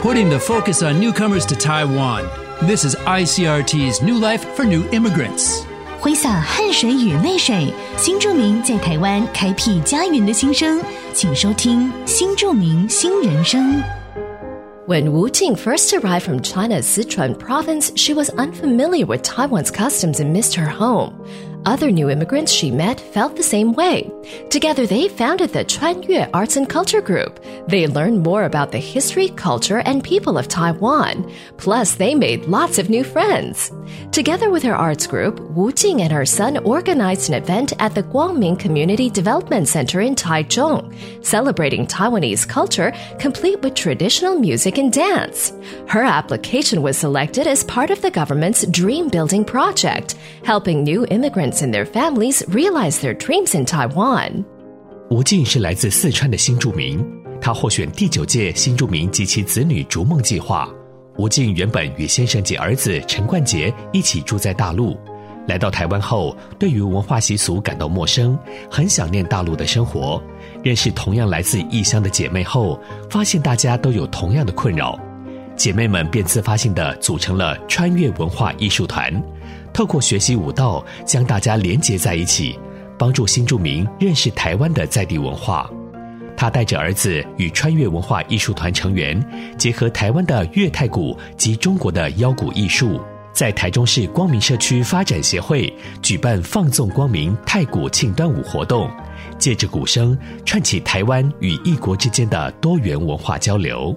putting the focus on newcomers to Taiwan. This is ICRT's New Life for New Immigrants. 挥洒汗水与泪水，新住民在台湾开辟家园的心声，请收听《新住民新人生》。When Wu Jing first arrived from China's Sichuan province, she was unfamiliar with Taiwan's customs and missed her home. Other new immigrants she met felt the same way. Together, they founded the Chuanyue Arts and Culture Group. They learned more about the history, culture, and people of Taiwan. Plus, they made lots of new friends. Together with her arts group, Wu Jing and her son organized an event at the Guangming Community Development Center in Taichung, celebrating Taiwanese culture complete with traditional music and dance. Her application was selected as part of the government's Dream Building Project, helping new immigrants and their families realize their dreams in Taiwan. 吴静是来自四川的新住民，他获选第九届新住民及其子女逐梦计划。吴静原本与先生及儿子陈冠杰一起住在大陆，来到台湾后，对于文化习俗感到陌生，很想念大陆的生活。认识同样来自异乡的姐妹后，发现大家都有同样的困扰，姐妹们便自发性的组成了穿越文化艺术团，透过学习舞蹈，将大家连结在一起。帮助新住民认识台湾的在地文化。他带着儿子与穿越文化艺术团成员结合台湾的粤太鼓及中国的腰鼓艺术，在台中市光明社区发展协会举办放纵光明太鼓庆端午活动，借着鼓声串起台湾与异国之间的多元文化交流。